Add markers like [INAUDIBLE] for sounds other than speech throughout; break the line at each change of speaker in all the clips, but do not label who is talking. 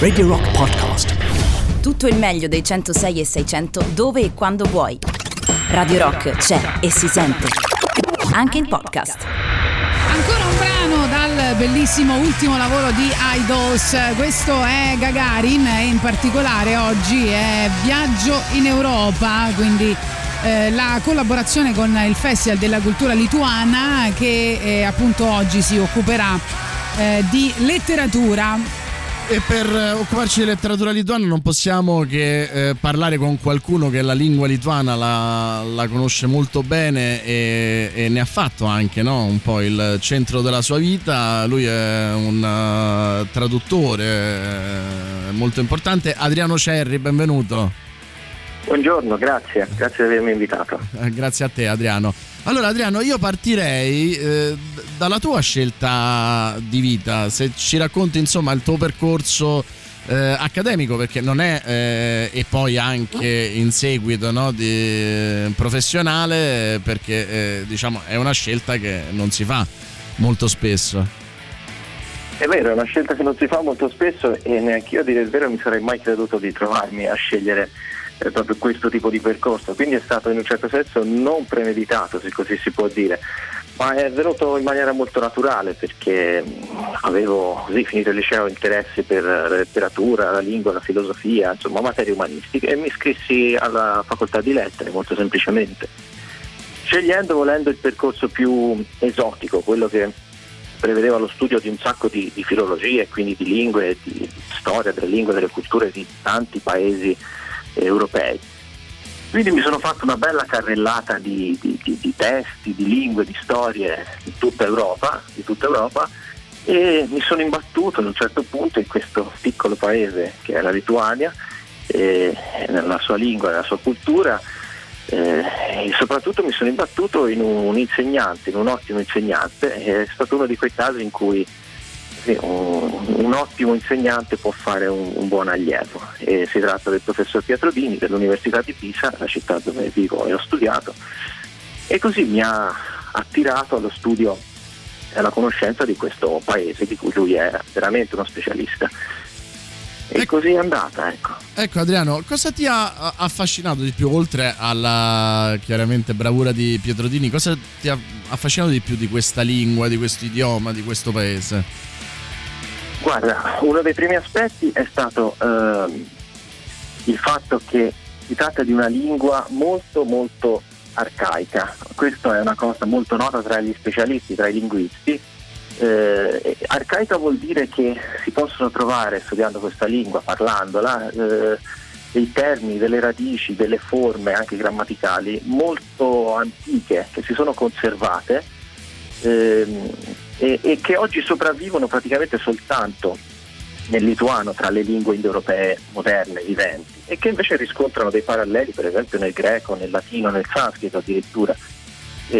Radio Rock Podcast.
Tutto il meglio dei 106 e 600 dove e quando vuoi. Radio Rock c'è e si sente. Anche in podcast.
Ancora un brano dal bellissimo ultimo lavoro di Idols. Questo è Gagarin e in particolare oggi è Viaggio in Europa, quindi eh, la collaborazione con il Festival della Cultura Lituana che eh, appunto oggi si occuperà eh, di letteratura
e per occuparci di letteratura lituana non possiamo che eh, parlare con qualcuno che la lingua lituana la, la conosce molto bene e, e, ne ha fatto anche no? un po' il centro della sua vita. Lui è un uh, traduttore uh, molto importante. Adriano Cerri, benvenuto.
Buongiorno, grazie, grazie di avermi invitato.
Eh, grazie a te Adriano. Allora Adriano, io partirei eh, dalla tua scelta di vita, se ci racconti insomma il tuo percorso eh, accademico, perché non è, eh, e poi anche in seguito no, di, eh, professionale, perché eh, diciamo è una scelta che non si fa molto spesso.
È vero, è una scelta che non si fa molto spesso e neanche io a dire il vero mi sarei mai creduto di trovarmi a scegliere eh, proprio questo tipo di percorso, quindi è stato in un certo senso non premeditato, se così si può dire, ma è venuto in maniera molto naturale perché avevo così finito il liceo interessi per la letteratura, la lingua, la filosofia, insomma materie umanistiche e mi iscrissi alla facoltà di lettere molto semplicemente, scegliendo volendo il percorso più esotico, quello che prevedeva lo studio di un sacco di, di filologie, quindi di lingue, di storia delle lingue, delle culture di tanti paesi europei. Quindi mi sono fatto una bella carrellata di, di, di, di, testi, di lingue, di storie di tutta Europa, di tutta Europa e mi sono imbattuto a un certo punto in questo piccolo paese che è la Lituania, eh, nella sua lingua, nella sua cultura eh, e soprattutto mi sono imbattuto in un insegnante, in un ottimo insegnante, è stato uno di quei casi in cui sì, un, un, ottimo insegnante può fare un, un, buon allievo. E si tratta del professor Pietro Dini dell'Università di Pisa, la città dove vivo e ho studiato, e così mi ha attirato allo studio e alla conoscenza di questo paese di cui lui è veramente uno specialista. E ecco, così è andata, ecco.
Ecco Adriano, cosa ti ha affascinato di più, oltre alla chiaramente bravura di Pietro Dini, cosa ti ha affascinato di più di questa lingua, di questo idioma, di questo paese?
Guarda, uno dei primi aspetti è stato eh, il fatto che si tratta di una lingua molto molto arcaica. Questa è una cosa molto nota tra gli specialisti, tra i linguisti. Eh, arcaica vuol dire che si possono trovare, studiando questa lingua, parlandola, eh, dei termini, delle radici, delle forme anche grammaticali molto antiche che si sono conservate ehm, e, e che oggi sopravvivono praticamente soltanto nel lituano tra le lingue indoeuropee moderne, viventi, e che invece riscontrano dei paralleli, per esempio nel greco, nel latino, nel sanscrito addirittura. E,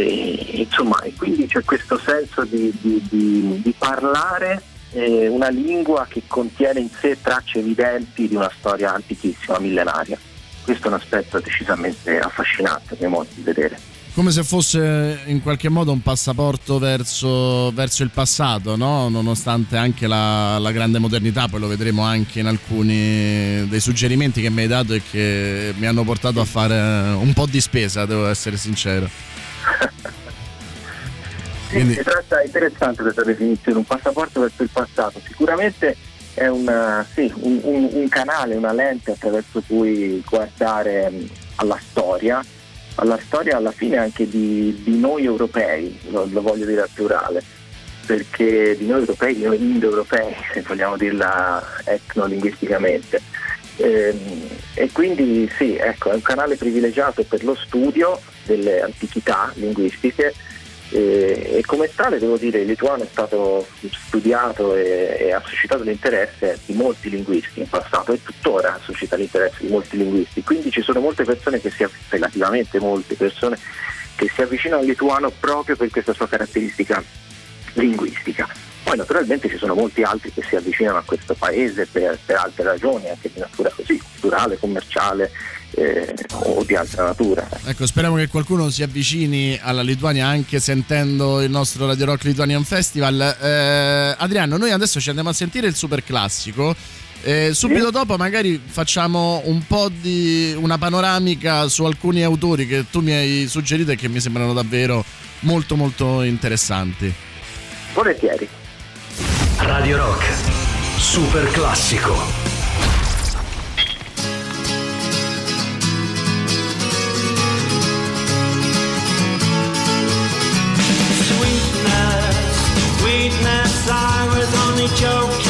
insomma, e quindi c'è questo senso di, di, di, di parlare eh, una lingua che contiene in sé tracce evidenti di una storia antichissima, millenaria. Questo è un aspetto decisamente affascinante, a mio modo di vedere
come se fosse in qualche modo un passaporto verso, verso il passato, no? nonostante anche la, la, grande modernità, poi lo vedremo anche in alcuni dei suggerimenti che mi hai dato e che mi hanno portato a fare un po' di spesa, devo essere sincero. [LAUGHS]
Quindi... Si tratta, interessante questa definizione, un passaporto verso il passato, sicuramente è una, sì, un, un, un canale, una lente attraverso cui guardare alla storia alla storia alla fine anche di, di noi europei, lo, lo, voglio dire al plurale, perché di noi europei, di noi indoeuropei, [LAUGHS] se vogliamo dirla etnolinguisticamente. Ehm, e quindi sì, ecco, è un canale privilegiato per lo studio delle antichità linguistiche e, e, come tale devo dire il lituano è stato studiato e, e, ha suscitato l'interesse di molti linguisti in passato e tuttora suscita l'interesse di molti linguisti, quindi ci sono molte persone che si relativamente molte persone che si avvicinano al lituano proprio per questa sua caratteristica linguistica. Poi naturalmente ci sono molti altri che si avvicinano a questo paese per, per altre ragioni, anche di natura così, culturale, commerciale, eh, o di altra natura.
Ecco, speriamo che qualcuno si avvicini alla Lituania anche sentendo il nostro Radio Rock Lithuanian Festival. Eh, Adriano, noi adesso ci andiamo a sentire il super classico. Eh, subito sì. dopo magari facciamo un po' di una panoramica su alcuni autori che tu mi hai suggerito e che mi sembrano davvero molto molto interessanti.
Volentieri.
Radio Rock, super classico. Only joking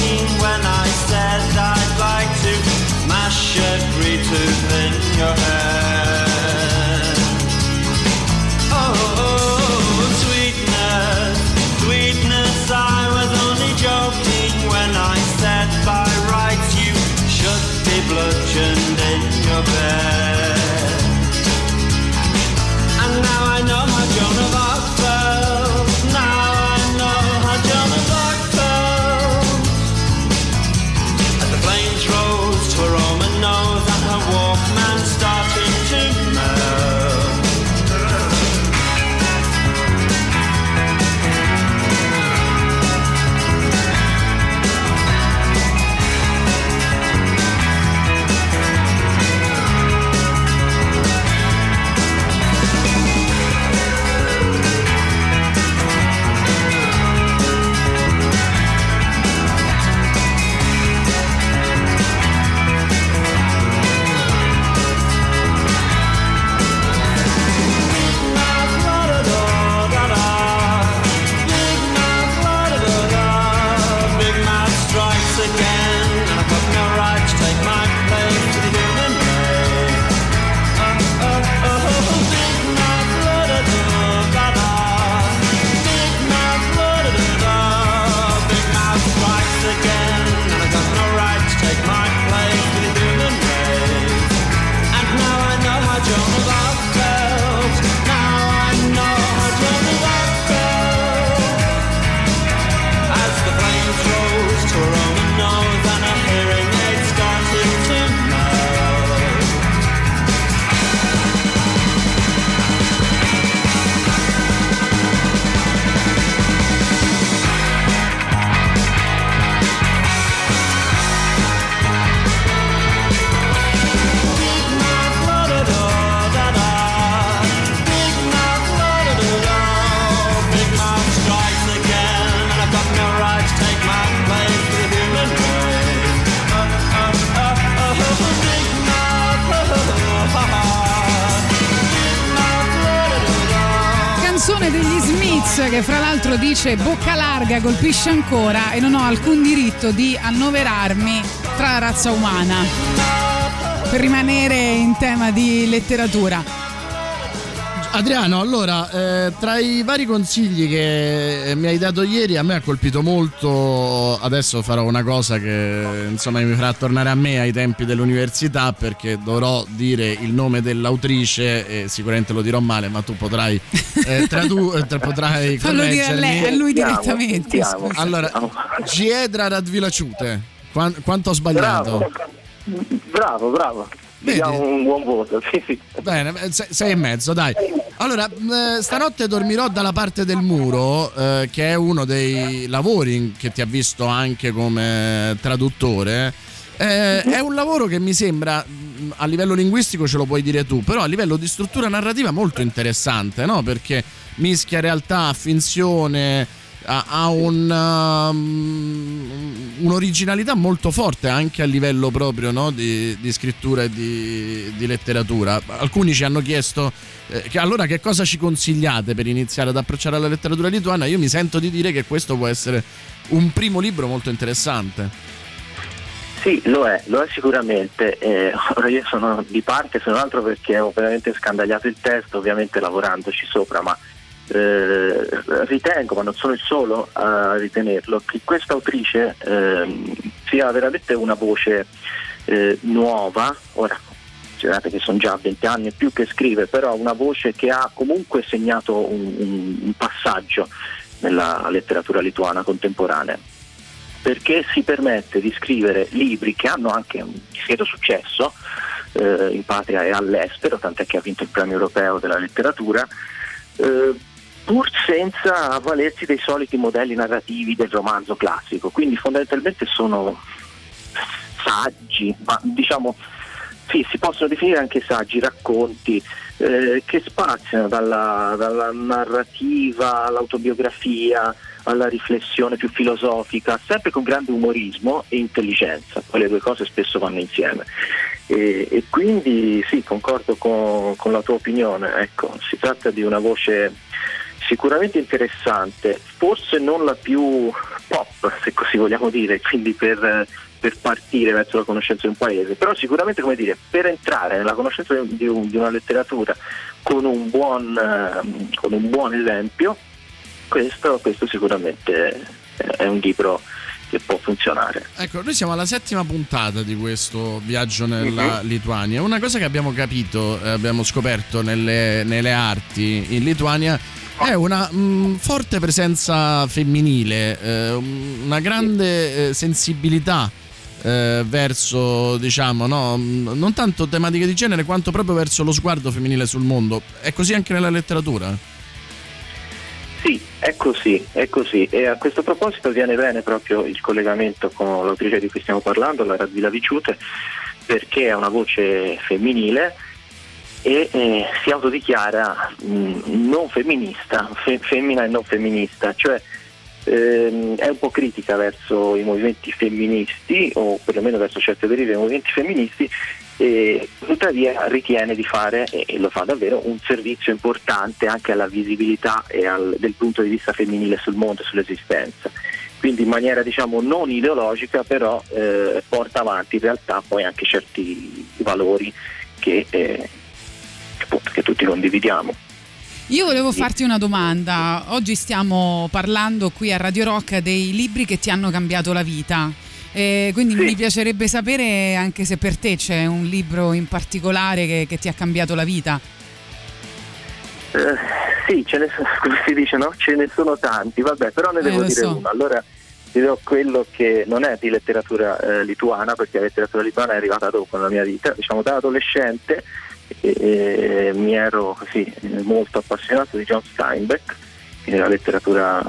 l'altro dice bocca larga colpisce ancora e non ho alcun diritto di annoverarmi tra la razza umana per rimanere in tema di letteratura.
Adriano, allora, eh, tra i vari consigli che mi hai dato ieri, a me ha colpito molto. Adesso farò una cosa che insomma mi farà tornare a me ai tempi dell'università perché dovrò dire il nome dell'autrice e sicuramente lo dirò male, ma tu potrai eh, tradu- eh, potrai [LAUGHS]
Fallo dire a, lei, a lui direttamente.
Sentiamo, sentiamo. Allora, Giedra Radvilaciute. Quanto ho sbagliato?
Bravo, bravo. bravo. Diamo un buon voto, sì, sì.
Bene, sei e mezzo, dai. Allora, eh, stanotte dormirò dalla parte del muro, eh, che è uno dei lavori che ti ha visto anche come traduttore. Eh, è un lavoro che mi sembra, a livello linguistico ce lo puoi dire tu, però a livello di struttura narrativa molto interessante, no? Perché mischia realtà, finzione, ha, un, um, un'originalità molto forte anche a livello proprio no? di, di, scrittura e di, di, letteratura. Alcuni ci hanno chiesto eh, che allora che cosa ci consigliate per iniziare ad approcciare la letteratura lituana. Io mi sento di dire che questo può essere un primo libro molto interessante.
Sì, lo è, lo è sicuramente. Eh, ora io sono di parte, se non altro perché ho veramente scandagliato il testo, ovviamente lavorandoci sopra, ma eh, ritengo, ma non sono il solo a ritenerlo, che questa autrice eh, sia veramente una voce eh, nuova, ora considerate che sono già 20 anni e più che scrive, però una voce che ha comunque segnato un, un, un passaggio nella letteratura lituana contemporanea. Perché si permette di scrivere libri che hanno anche un discreto successo eh, in patria e all'estero, tant'è che ha vinto il premio europeo della letteratura, eh, pur senza avvalersi dei soliti modelli narrativi del romanzo classico. Quindi fondamentalmente sono saggi, ma diciamo sì, si possono definire anche saggi, racconti eh, che spaziano dalla, dalla narrativa all'autobiografia, alla riflessione più filosofica, sempre con grande umorismo e intelligenza, poi le due cose spesso vanno insieme. E, e quindi sì, concordo con, con, la tua opinione, ecco, si tratta di una voce sicuramente interessante, forse non la più pop, se così vogliamo dire, quindi per, per partire verso la conoscenza di un paese, però sicuramente come dire, per entrare nella conoscenza di, un, di una letteratura con un buon, con un buon esempio, questo, questo sicuramente è un libro che può funzionare.
Ecco, noi siamo alla settima puntata di questo viaggio nella uh-huh. Lituania. Una cosa che abbiamo capito, abbiamo scoperto nelle, nelle, arti in Lituania è una mh, mm, forte presenza femminile, eh, una grande eh, sensibilità. Eh, verso diciamo no, mm, non tanto tematiche di genere quanto proprio verso lo sguardo femminile sul mondo è così anche nella letteratura?
Sì, è così, è così. E a questo proposito viene bene proprio il collegamento con l'autrice di cui stiamo parlando, la Radvila Viciute, perché è una voce femminile e eh, si autodichiara mh, mm, non femminista, fe- femmina e non femminista, cioè ehm, è un po' critica verso i movimenti femministi o perlomeno verso certe derive dei movimenti femministi e tuttavia ritiene di fare, e lo fa davvero, un servizio importante anche alla visibilità e al, del punto di vista femminile sul mondo e sull'esistenza. Quindi in maniera diciamo non ideologica però eh, porta avanti in realtà poi anche certi valori che, eh, tutti condividiamo.
Io volevo farti una domanda. Oggi stiamo parlando qui a Radio Rock dei libri che ti hanno cambiato la vita. Eh, quindi sì. mi piacerebbe sapere anche se per te c'è un libro in particolare che, che ti ha cambiato la vita.
Eh, sì, ce ne sono, [LAUGHS] come si dice, no? Ce ne sono tanti, vabbè, però ne eh, devo dire so. uno. Allora dirò quello che non è di letteratura eh, lituana, perché la letteratura lituana è arrivata dopo nella mia vita, diciamo da adolescente mi ero così molto appassionato di John Steinbeck, che è la letteratura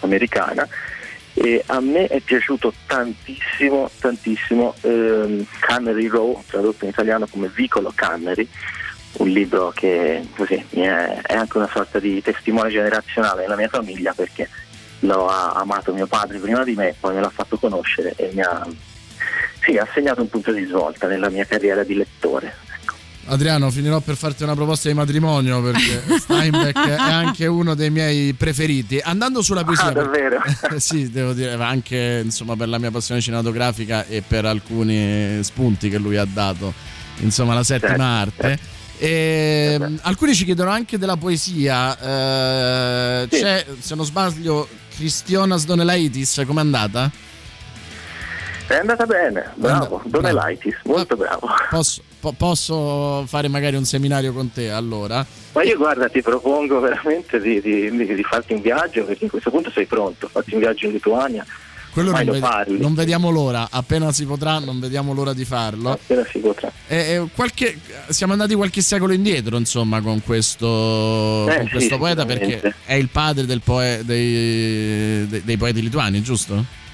americana e a me è piaciuto tantissimo, tantissimo ehm, Cannery Row, tradotto in italiano come Vicolo Cannery, un libro che così, è, è, anche una sorta di testimone generazionale nella mia famiglia perché l'ho amato mio padre prima di me, poi me l'ha fatto conoscere e mi ha, sì, ha segnato un punto di svolta nella mia carriera di lettore.
Adriano, finirò per farti una proposta di matrimonio perché [LAUGHS] Steinbeck è anche uno dei miei preferiti. Andando sulla poesia,
ah, davvero? [LAUGHS]
sì, devo dire, anche insomma, per la mia passione cinematografica e per alcuni spunti che lui ha dato, insomma, la settima certo, arte. Certo. E, alcuni ci chiedono anche della poesia. Eh, sì. C'è, se non sbaglio, Cristiona Sdonelaitis, com'è andata?
È andata bene, bravo, Donelaitis, molto bravo.
Posso, po- posso, fare magari un seminario con te allora?
Ma io guarda, ti propongo veramente di, di, di, di farti un viaggio, perché a questo punto sei pronto, farti un viaggio in Lituania.
Quello non, ved- non, vediamo l'ora, appena si potrà, non vediamo l'ora di farlo.
Appena si potrà.
E, e qualche, siamo andati qualche secolo indietro, insomma, con questo, eh, con questo sì, poeta, perché è il padre poe- dei, dei, dei poeti lituani, giusto?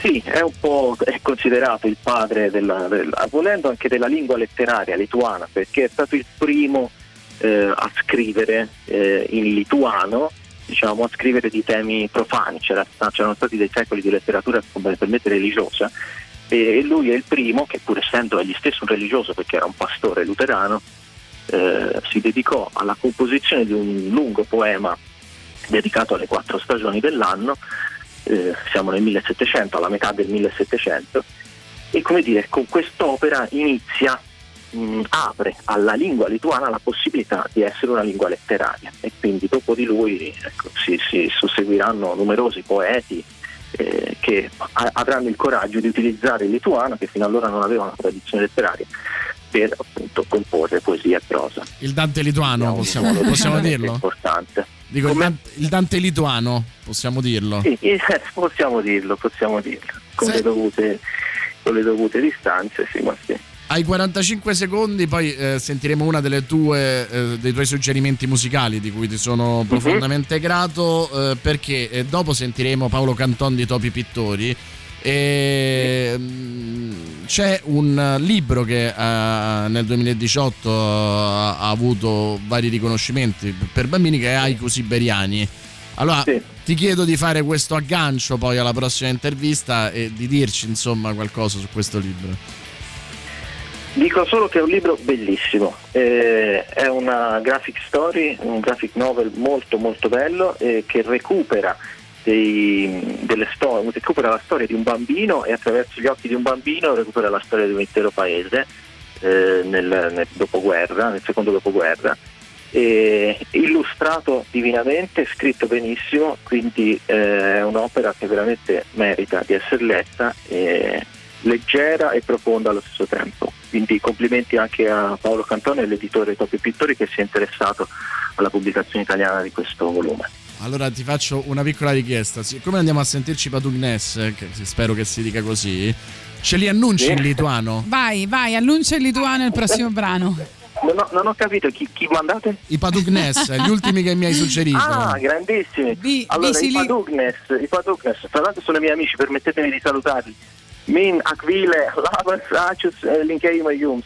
Sì, è un po' è considerato il padre della, della, volendo anche della lingua letteraria lituana, perché è stato il primo eh, a scrivere eh, in lituano, diciamo, a scrivere di temi profani, C'era, c'erano stati dei secoli di letteratura fondamentalmente religiosa e lui è il primo che pur essendo egli stesso un religioso perché era un pastore luterano, eh, si dedicò alla composizione di un lungo poema dedicato alle quattro stagioni dell'anno eh, siamo nel 1700, alla metà del 1700, e come dire, con quest'opera inizia, mh, apre alla lingua lituana la possibilità di essere una lingua letteraria e quindi dopo di lui ecco, si, si, susseguiranno numerosi poeti eh, che a- avranno il coraggio di utilizzare il lituano, che fino allora non aveva una tradizione letteraria, per appunto comporre poesia e prosa.
Il Dante lituano, possiamo, possiamo dirlo?
È importante.
Dico,
Come?
Il Dante lituano, possiamo dirlo.
Sì, eh, [LAUGHS] possiamo dirlo, possiamo dirlo. Con,
Sì.
le dovute, con le dovute distanze, sì, ma sì.
Ai 45 secondi poi eh, sentiremo una delle tue, eh, dei tuoi suggerimenti musicali di cui ti sono profondamente grato eh, perché eh, dopo sentiremo Paolo Canton di Topi Pittori e mm, c'è un libro che eh, nel 2018 ha, ha avuto vari riconoscimenti per bambini che è Haiku Siberiani. Allora
Sì.
Ti chiedo di fare questo aggancio poi alla prossima intervista e di dirci insomma qualcosa su questo libro.
Dico solo che è un libro bellissimo, eh, è una graphic story, un graphic novel molto molto bello eh, che recupera, dei- storie, recupera la storia di un bambino e attraverso gli occhi di un bambino recupera la storia di un intero paese eh, nel, nel dopoguerra, nel secondo dopoguerra. E illustrato divinamente, scritto benissimo, quindi eh, è un'opera che veramente merita di essere letta, eh, leggera e profonda allo stesso tempo. Quindi complimenti anche a Paolo Cantone, l'editore Topi Pittori, che si è interessato alla pubblicazione italiana di questo volume.
Allora ti faccio una piccola richiesta. Siccome andiamo a sentirci Padugnes, eh, che spero che si dica così, ce li annunci
Sì.
in lituano?
Vai, vai, annuncia il lituano il prossimo brano.
Non ho, non ho capito chi, chi mandate?
I Padugnes, gli ultimi che mi hai suggerito.
Ah, grandissimi!
Vi-
allora, i Padugnes, i Padugnes, tra l'altro sono i miei amici, permettetemi di salutarli. Min, Aquile, [LAUGHS] Lavas, Acius, eh, Linkeim e Jums.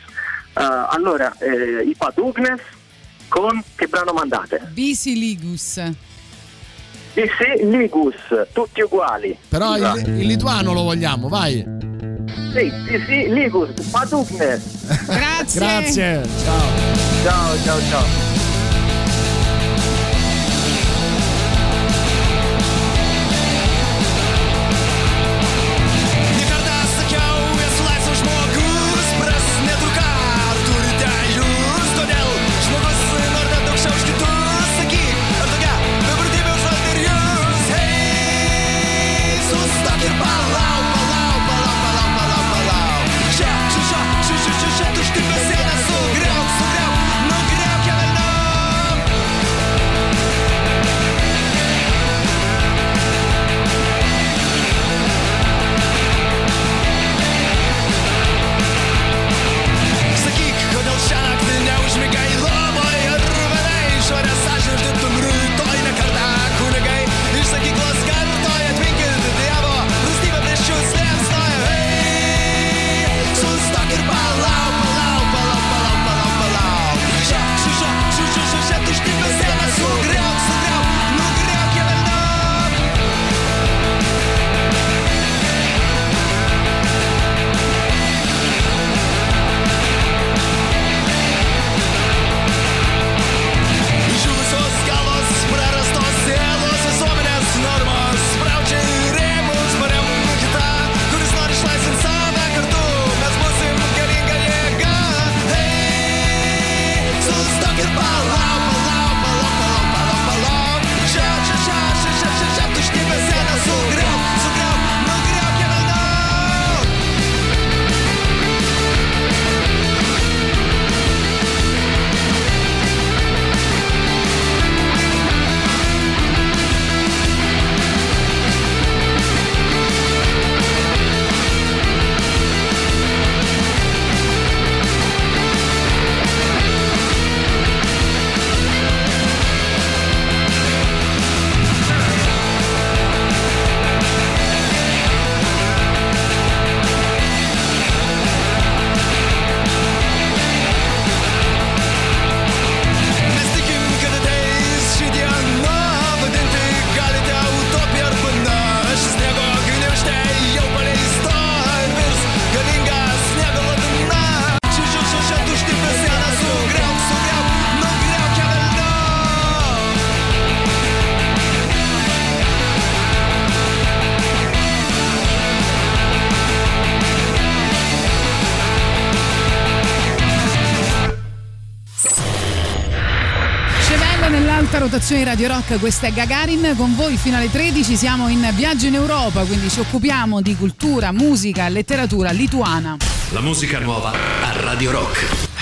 Ah, allora, eh, i Padugnes con che brano mandate?
Bisiligus.
DC Ligus, tutti uguali.
Però il, il lituano lo vogliamo, vai.
Sì, DC Ligus, Padugnes. [LAUGHS]
Grazie.
Grazie. Ciao.
Ciao, ciao, ciao.
Rotazione di Radio Rock, questa è Gagarin, con voi fino alle 13 siamo in viaggio in Europa, quindi ci occupiamo di cultura, musica, letteratura lituana.
La musica nuova a Radio Rock.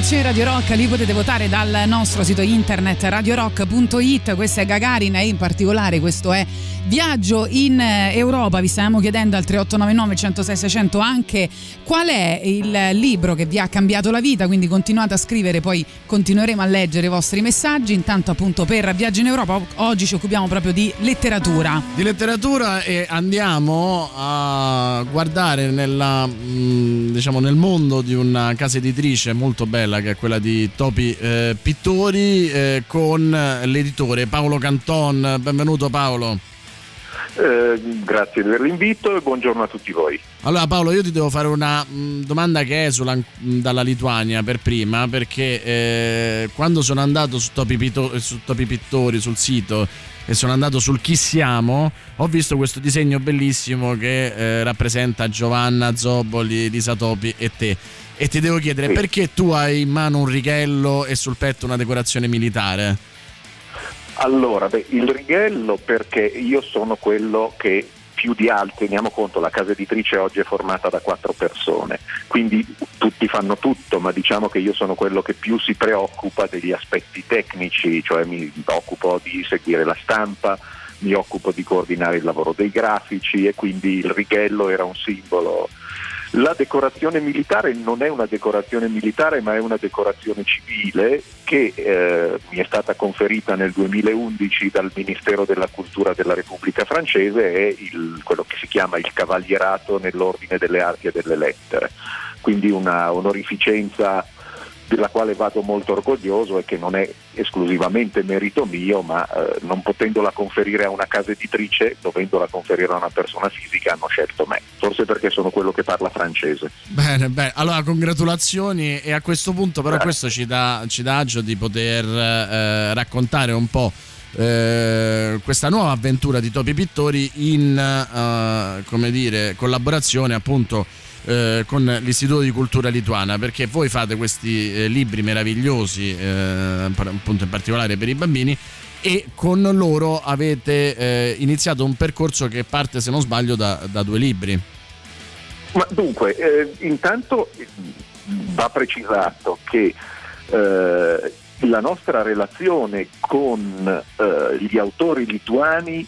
Rotazione Radio Rock, li potete votare dal nostro sito internet radiorock.it. Questo è Gagarin e in particolare questo è Viaggio in eh, Europa. Vi stiamo chiedendo al 3899 106 600 anche qual è il libro che vi ha cambiato la vita, quindi continuate a scrivere, poi continueremo a leggere i vostri messaggi. Intanto appunto per Viaggio in Europa oggi ci occupiamo proprio di letteratura.
Di letteratura e andiamo a guardare nella, mm, diciamo, nel mondo di una casa editrice molto bella che è quella di Topi eh, Pittori eh, con l'editore Paolo Canton. Benvenuto Paolo.
Eh, grazie per l'invito e buongiorno a tutti voi.
Allora Paolo, io ti devo fare una mh, mm, domanda che esula mh, mm, dalla Lituania per prima, perché eh, quando sono andato su Topi, Pito- su Topi, Pittori, sul sito, e sono andato sul Chi siamo, ho visto questo disegno bellissimo che eh, rappresenta Giovanna, Zoboli, Lisa Topi e te. E ti devo chiedere sì. perché tu hai in mano un righello e sul petto una decorazione militare?
Allora, beh, il righello perché io sono quello che più di altri, teniamo conto, la casa editrice oggi è formata da quattro persone, quindi tutti fanno tutto, ma diciamo che io sono quello che più si preoccupa degli aspetti tecnici, cioè mi occupo di seguire la stampa, mi occupo di coordinare il lavoro dei grafici e quindi il righello era un simbolo la decorazione militare non è una decorazione militare ma è una decorazione civile che eh, mi è stata conferita nel 2011 dal Ministero della Cultura della Repubblica Francese, è il, quello che si chiama il Cavalierato nell'Ordine delle Arti e delle Lettere, quindi una onorificenza della quale vado molto orgoglioso e che non è esclusivamente merito mio, ma eh, non potendola conferire a una casa editrice, dovendola conferire a una persona fisica, hanno scelto me, forse perché sono quello che parla francese.
Bene, bene, allora congratulazioni e a questo punto però eh. questo ci dà, ci dà agio di poter eh, raccontare un po'. Eh, questa nuova avventura di Topi Pittori in come dire, collaborazione appunto eh, con l'Istituto di Cultura Lituana perché voi fate questi eh, libri meravigliosi, eh, appunto in particolare per i bambini e con loro avete eh, iniziato un percorso che parte, se non sbaglio, da, da due libri.
Ma dunque, eh, intanto va precisato che la nostra relazione con gli autori lituani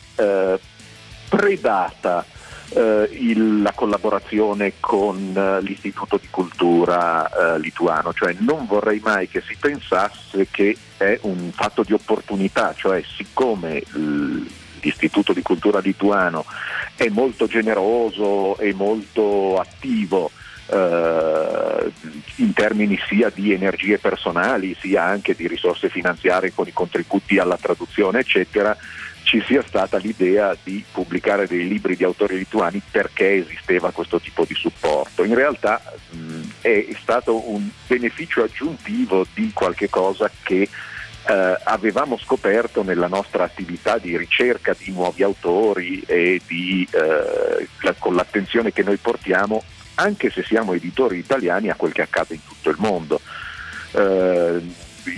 predata eh, il, la collaborazione con eh, l'Istituto di Cultura eh, lituano, cioè non vorrei mai che si pensasse che è un fatto di opportunità, cioè siccome l'Istituto di Cultura lituano è molto generoso e molto attivo eh, in termini sia di energie personali sia anche di risorse finanziarie con i contributi alla traduzione eccetera ci sia stata l'idea di pubblicare dei libri di autori lituani perché esisteva questo tipo di supporto. In realtà mh, è stato un beneficio aggiuntivo di qualche cosa che eh, avevamo scoperto nella nostra attività di ricerca di nuovi autori e di, eh, la, con l'attenzione che noi portiamo, anche se siamo editori italiani, a quel che accade in tutto il mondo. Eh,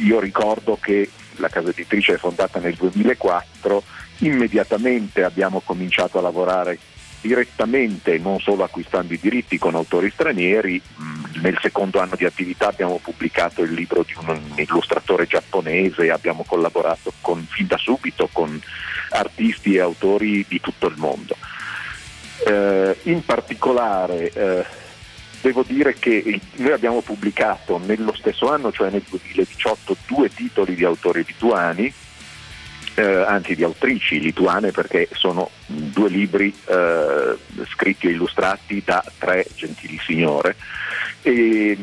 io ricordo che la casa editrice è fondata nel 2004, immediatamente abbiamo cominciato a lavorare direttamente, non solo acquistando i diritti con autori stranieri, nel secondo anno di attività abbiamo pubblicato il libro di un illustratore giapponese, abbiamo collaborato con, fin da subito con artisti e autori di tutto il mondo. Eh, in particolare eh, devo dire che noi abbiamo pubblicato nello stesso anno, cioè nel 2018, due titoli di autori lituani, eh, anzi di autrici lituane perché sono due libri eh, scritti e illustrati da tre gentili signore e,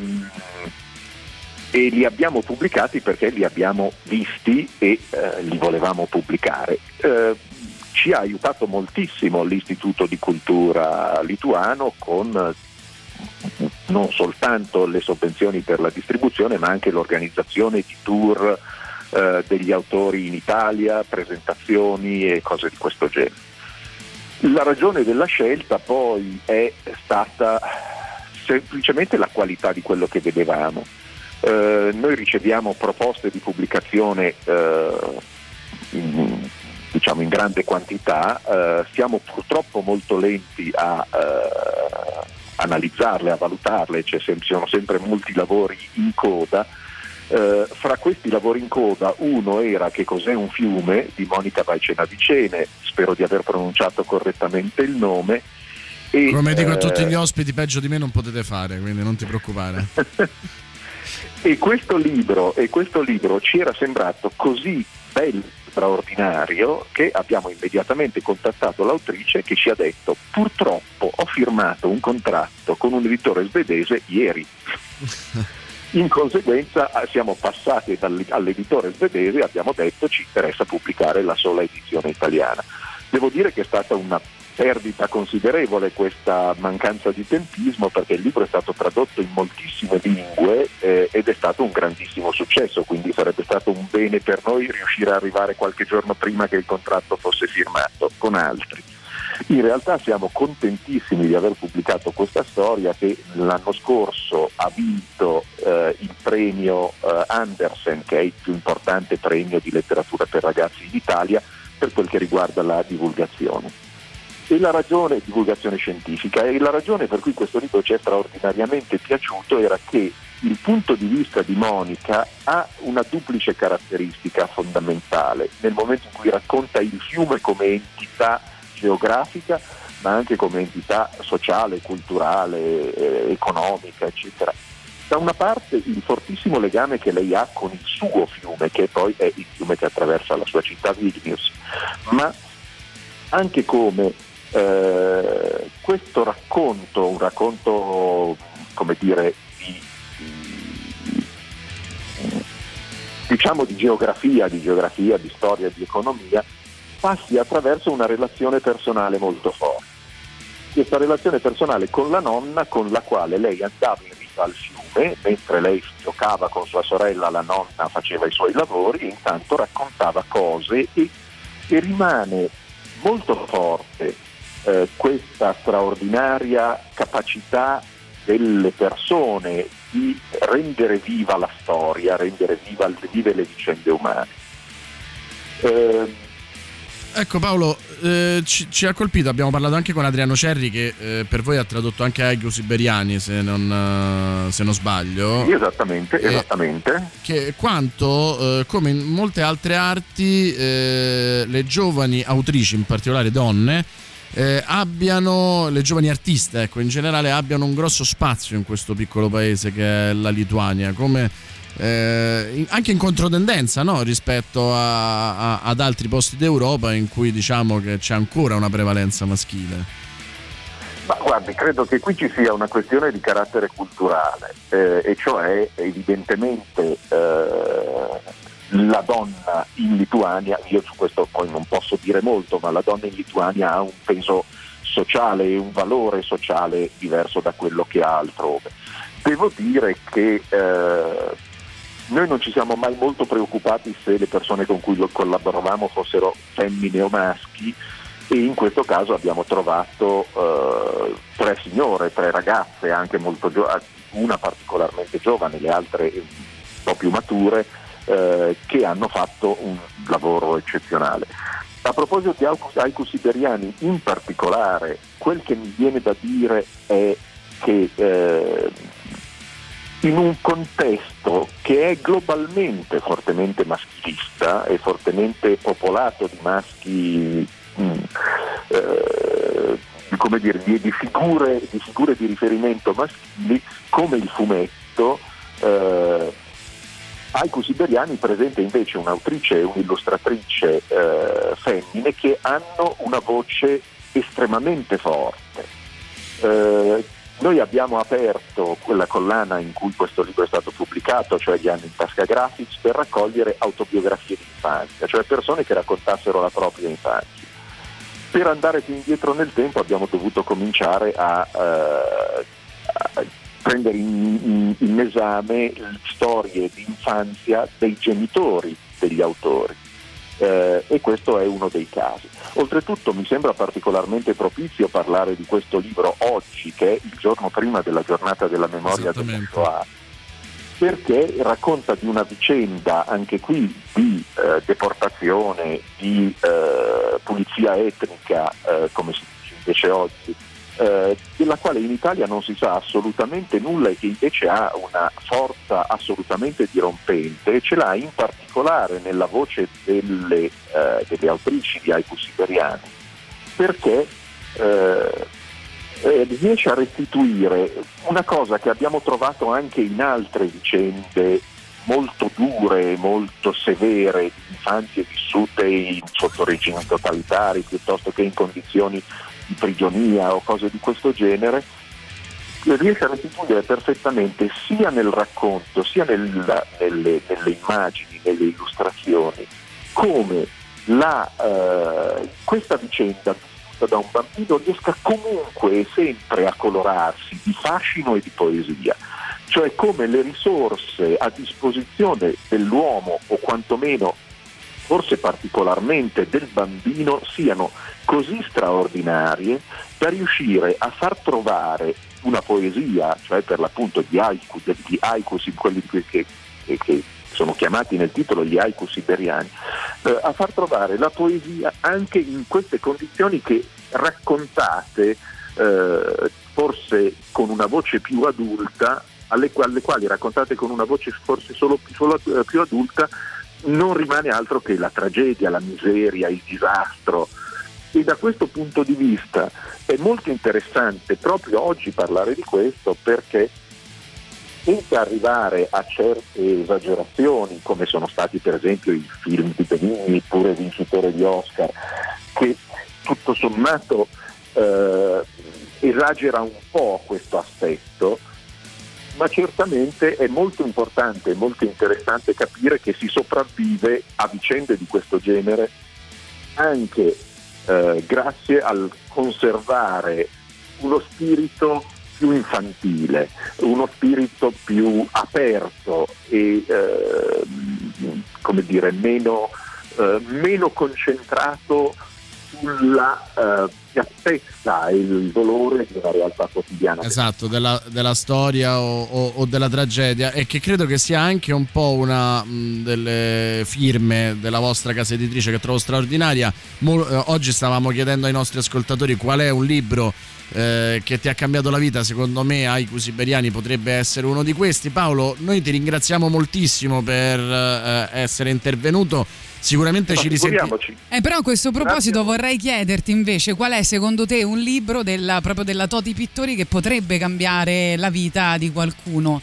e, li abbiamo pubblicati perché li abbiamo visti e eh, li volevamo pubblicare. Eh, ci ha aiutato moltissimo l'Istituto di Cultura lituano con non soltanto le sovvenzioni per la distribuzione ma anche l'organizzazione di tour eh, degli autori in Italia, presentazioni e cose di questo genere. La ragione della scelta poi è stata semplicemente la qualità di quello che vedevamo. Eh, noi riceviamo proposte di pubblicazione eh, in, diciamo in grande quantità, eh, siamo purtroppo molto lenti a, eh, analizzarle, a valutarle, ci sono sempre molti lavori in coda. Eh, fra questi lavori in coda uno era Che cos'è un fiume di Monica Vaicena Vicene, spero di aver pronunciato correttamente il nome.
E, Come dico a tutti gli ospiti, peggio di me non potete fare, quindi non ti preoccupare. [LAUGHS]
e, questo libro, e questo libro ci era sembrato così bello straordinario che abbiamo immediatamente contattato l'autrice che ci ha detto purtroppo ho firmato un contratto con un editore svedese ieri. [LAUGHS] In conseguenza eh, siamo passati all'editore svedese e abbiamo detto ci interessa pubblicare la sola edizione italiana. Devo dire che è stata una perdita considerevole questa mancanza di tempismo perché il libro è stato tradotto in moltissime lingue eh, ed è stato un grandissimo successo, quindi sarebbe stato un bene per noi riuscire a arrivare qualche giorno prima che il contratto fosse firmato con altri. In realtà siamo contentissimi di aver pubblicato questa storia che l'anno scorso ha vinto eh, il premio eh, Andersen, che è il più importante premio di letteratura per ragazzi in Italia per quel che riguarda la divulgazione. E la ragione, divulgazione scientifica, e la ragione per cui questo libro ci è straordinariamente piaciuto era che il punto di vista di Monica ha una duplice caratteristica fondamentale nel momento in cui racconta il fiume come entità geografica, ma anche come entità sociale, culturale, eh, economica, eccetera. Da una parte il fortissimo legame che lei ha con il suo fiume, che poi è il fiume che attraversa la sua città Vilnius, ma anche come eh, questo racconto, un racconto come dire di, di, diciamo di geografia, di geografia, di storia, di economia, passi attraverso una relazione personale molto forte. Questa relazione personale con la nonna con la quale lei andava in riva al fiume, mentre lei giocava con sua sorella, la nonna faceva i suoi lavori e intanto raccontava cose e, e rimane molto forte eh, questa straordinaria capacità delle persone di rendere viva la storia, rendere viva, vive le vicende umane.
Eh, ecco Paolo, eh, ci, ci, ha colpito, abbiamo parlato anche con Adriano Cerri che eh, per voi ha tradotto anche Aigu Siberiani se non, uh, se non sbaglio.
Sì, esattamente, esattamente.
Che quanto, uh, come in molte altre arti, uh, le giovani autrici, in particolare donne, eh, abbiano, le giovani artiste, ecco, in generale abbiano un grosso spazio in questo piccolo paese che è la Lituania, come eh, anche in controtendenza no? rispetto a, a, ad altri posti d'Europa in cui diciamo che c'è ancora una prevalenza maschile.
Ma guardi, credo che qui ci sia una questione di carattere culturale, eh, e cioè evidentemente eh, la donna in Lituania, io su questo poi non posso dire molto, ma la donna in Lituania ha un peso sociale e un valore sociale diverso da quello che ha altrove. Devo dire che eh, noi non ci siamo mai molto preoccupati se le persone con cui collaboravamo fossero femmine o maschi e in questo caso abbiamo trovato eh, tre signore, tre ragazze, anche molto giovani, una particolarmente giovane, le altre un po' più mature, eh, che hanno fatto un lavoro eccezionale. A proposito di haiku siberiani, in particolare, quel che mi viene da dire è che eh, in un contesto che è globalmente fortemente maschilista e fortemente popolato di maschi mh, mm, eh, come dire, di, di, figure, di, figure, di riferimento maschili come il fumetto eh, Haiku Siberiani presenta invece un'autrice e un'illustratrice eh, femmine che hanno una voce estremamente forte. Eh, noi abbiamo aperto quella collana in cui questo libro è stato pubblicato, cioè gli anni in tasca graphics, per raccogliere autobiografie di infanzia, cioè persone che raccontassero la propria infanzia. Per andare più indietro nel tempo abbiamo dovuto cominciare a, eh, a prendere in, in, in esame storie di infanzia dei genitori degli autori. Eh, e questo è uno dei casi. Oltretutto mi sembra particolarmente propizio parlare di questo libro oggi, che è il giorno prima della giornata della memoria della Shoah, perché racconta di una vicenda anche qui di eh, deportazione, di eh, pulizia etnica, eh, come si dice invece oggi, eh, della quale in Italia non si sa assolutamente nulla e che invece ha una forza assolutamente dirompente e ce l'ha in particolare nella voce delle, eh, delle autrici di haiku siberiani perché eh, eh, riesce a restituire una cosa che abbiamo trovato anche in altre vicende molto dure, molto severe, di infanzie vissute in, sotto regimi totalitari piuttosto che in condizioni di prigionia o cose di questo genere, riesce a restituire perfettamente sia nel racconto sia nel, nelle, nelle, immagini, nelle illustrazioni, come la, eh, questa vicenda da un bambino riesca comunque e sempre a colorarsi di fascino e di poesia, cioè come le risorse a disposizione dell'uomo o quantomeno forse particolarmente del bambino siano così straordinarie da riuscire a far trovare una poesia, cioè per l'appunto di haiku, di haiku quelli che, che, sono chiamati nel titolo gli haiku siberiani, eh, a far trovare la poesia anche in queste condizioni che raccontate eh, forse con una voce più adulta, alle, alle, quali raccontate con una voce forse solo, solo eh, più adulta, non rimane altro che la tragedia, la miseria, il disastro. E da questo punto di vista è molto interessante proprio oggi parlare di questo perché senza arrivare a certe esagerazioni, come sono stati per esempio i film di Benigni, pure vincitore di Oscar, che tutto sommato eh, esagera un po' questo aspetto, ma certamente è molto importante e molto interessante capire che si sopravvive a vicende di questo genere anche eh, grazie al conservare uno spirito più infantile, uno spirito più aperto e eh, come dire, meno, eh, meno concentrato sulla uh, piattezza e il dolore una realtà quotidiana.
Esatto, della, della storia o, o, o, della tragedia e che credo che sia anche un po' una mh, delle firme della vostra casa editrice che trovo straordinaria. Mo, eh, oggi stavamo chiedendo ai nostri ascoltatori qual è un libro eh, che ti ha cambiato la vita, secondo me Haiku Siberiani potrebbe essere uno di questi. Paolo, noi ti ringraziamo moltissimo per eh, essere intervenuto sicuramente ci risentiamo.
Eh, però a questo proposito Grazie. vorrei chiederti invece qual è secondo te un libro della, proprio della Toti Pittori che potrebbe cambiare la vita di qualcuno?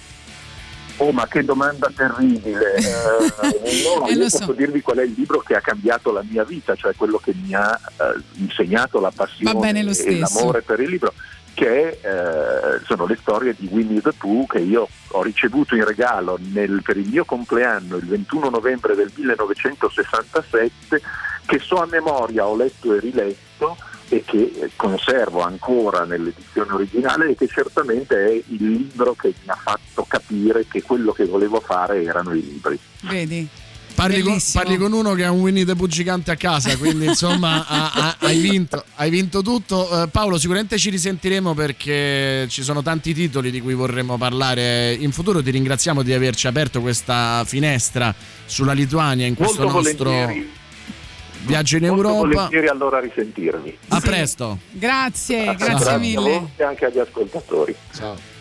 Oh, ma che domanda terribile! [LAUGHS] Eh, no, eh, io posso so. dirvi qual è il libro che ha cambiato la mia vita, cioè quello che mi ha eh, insegnato la passione e l'amore per il libro che eh, sono le storie di Winnie the Pooh che io ho ricevuto in regalo nel, per il mio compleanno il 21 novembre del 1967 che so a memoria, ho letto e riletto e che conservo ancora nell'edizione originale e che certamente è il libro che mi ha fatto capire che quello che volevo fare erano i libri.
Vedi?
Parli con, parli con, uno che ha un Winnie the Pooh gigante a casa, quindi [LAUGHS] insomma ha, ha, hai, vinto, hai, vinto, tutto. Uh, Paolo, sicuramente ci risentiremo perché ci sono tanti titoli di cui vorremmo parlare in futuro. Ti ringraziamo di averci aperto questa finestra sulla Lituania in questo
Molto
nostro
volentieri.
viaggio in Molto Europa.
volentieri allora risentirvi.
A presto.
Grazie, grazie,
grazie
mille.
e anche agli ascoltatori.
Ciao.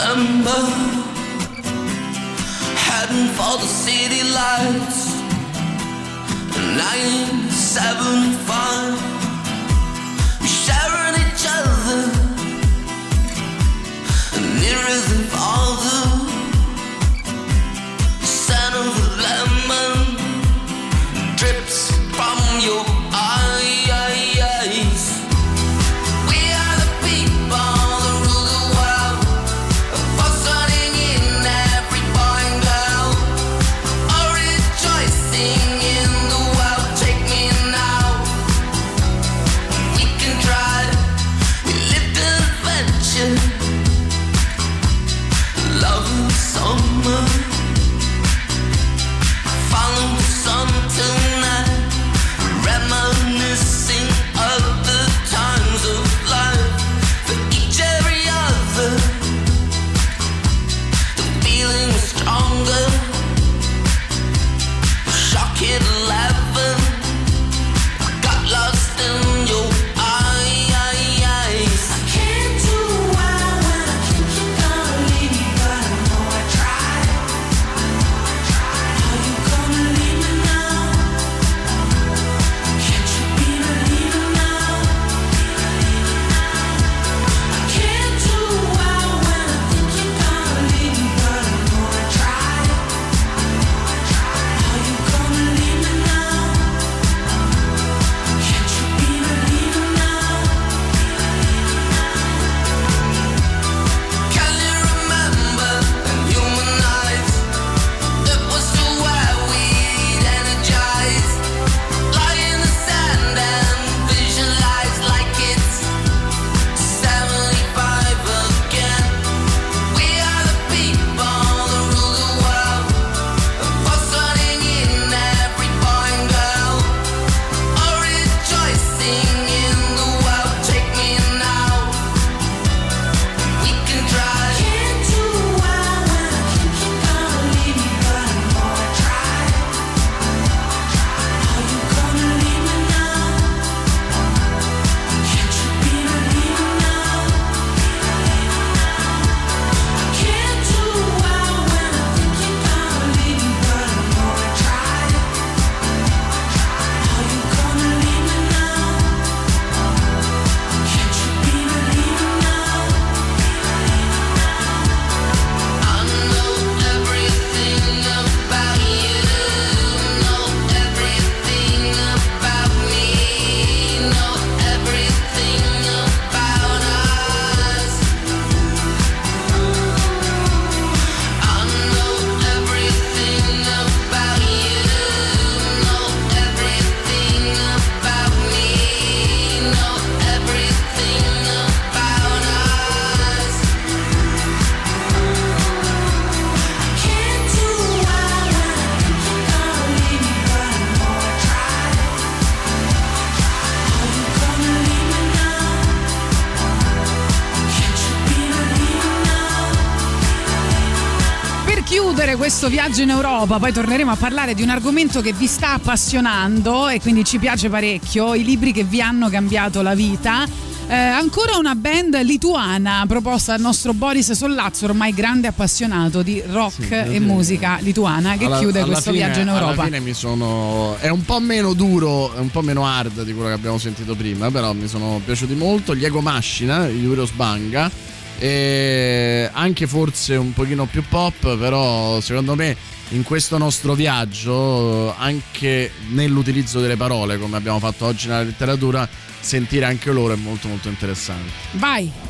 December, heading for the city lights. 975, we sharing each other, nearer than farther. Scent
questo viaggio in Europa, poi torneremo a parlare di un argomento che vi sta appassionando e quindi ci piace parecchio, i libri che vi hanno cambiato la vita. Eh, ancora una band lituana proposta dal nostro Boris Sollazzo, ormai grande appassionato di rock
Sì,
e musica lituana, che
Alla-
chiude
alla
questo
fine-
viaggio in
Alla
Europa.
fine mi sono. È un po' meno duro, è un po' meno hard di quello che abbiamo sentito prima, però mi sono piaciuti molto. Gli Ego Machina, gli Euros Banga. E anche forse un pochino più pop, però secondo me in questo nostro viaggio, anche nell'utilizzo delle parole, come abbiamo fatto oggi nella letteratura, sentire anche loro è molto molto interessante.
Vai!